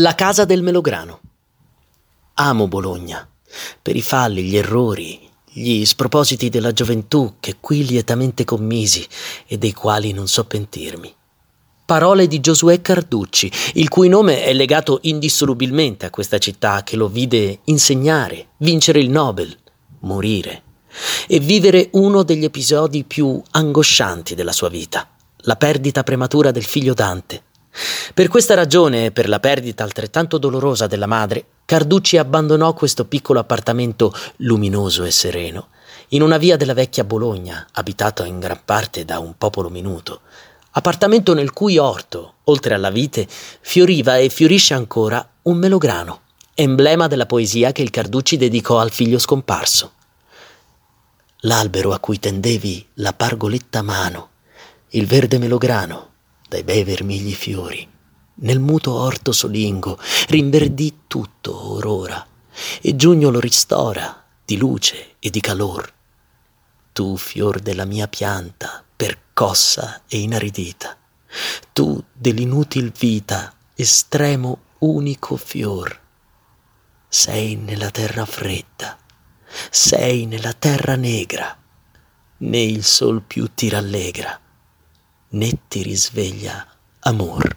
La casa del melograno. Amo Bologna per i falli, gli errori, gli spropositi della gioventù che qui lietamente commisi e dei quali non so pentirmi. Parole di Giosuè Carducci, il cui nome è legato indissolubilmente a questa città che lo vide insegnare, vincere il Nobel, morire e vivere uno degli episodi più angoscianti della sua vita, la perdita prematura del figlio Dante per questa ragione e per la perdita altrettanto dolorosa della madre, Carducci abbandonò questo piccolo appartamento luminoso e sereno in una via della vecchia Bologna, abitato in gran parte da un popolo minuto, appartamento nel cui orto, oltre alla vite, fioriva e fiorisce ancora un melograno, emblema della poesia che il Carducci dedicò al figlio scomparso. L'albero a cui tendevi la pargoletta mano, il verde melograno, dai bei vermigli fiori. Nel muto orto solingo rinverdì tutto orora, e giugno lo ristora di luce e di calor. Tu, fior della mia pianta, percossa e inaridita, tu dell'inutil vita, estremo unico fior, sei nella terra fredda, sei nella terra negra, né il sol più ti rallegra né ti risveglia amor.